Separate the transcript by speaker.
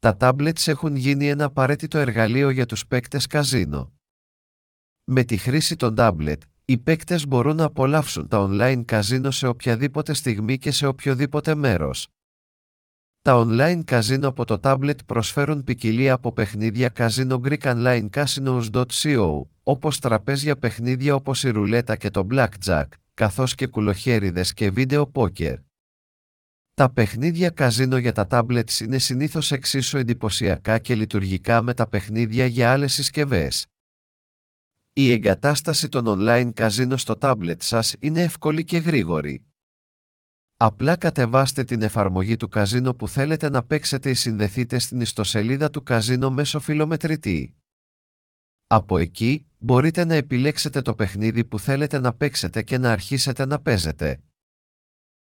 Speaker 1: Τα tablets έχουν γίνει ένα απαραίτητο εργαλείο για τους παίκτες καζίνο. Με τη χρήση των tablet, οι παίκτες μπορούν να απολαύσουν τα online καζίνο σε οποιαδήποτε στιγμή και σε οποιοδήποτε μέρος. Τα online καζίνο από το tablet προσφέρουν ποικιλία από παιχνίδια καζίνο GreekOnlineCasinos.co, όπως τραπέζια παιχνίδια όπως η ρουλέτα και το blackjack, καθώς και κουλοχέριδες και βίντεο πόκερ. Τα παιχνίδια καζίνο για τα tablets είναι συνήθως εξίσου εντυπωσιακά και λειτουργικά με τα παιχνίδια για άλλες συσκευές. Η εγκατάσταση των online καζίνο στο tablet σας είναι εύκολη και γρήγορη. Απλά κατεβάστε την εφαρμογή του καζίνο που θέλετε να παίξετε ή συνδεθείτε στην ιστοσελίδα του καζίνο μέσω φιλομετρητή. Από εκεί, μπορείτε να επιλέξετε το παιχνίδι που θέλετε να παίξετε και να αρχίσετε να παίζετε.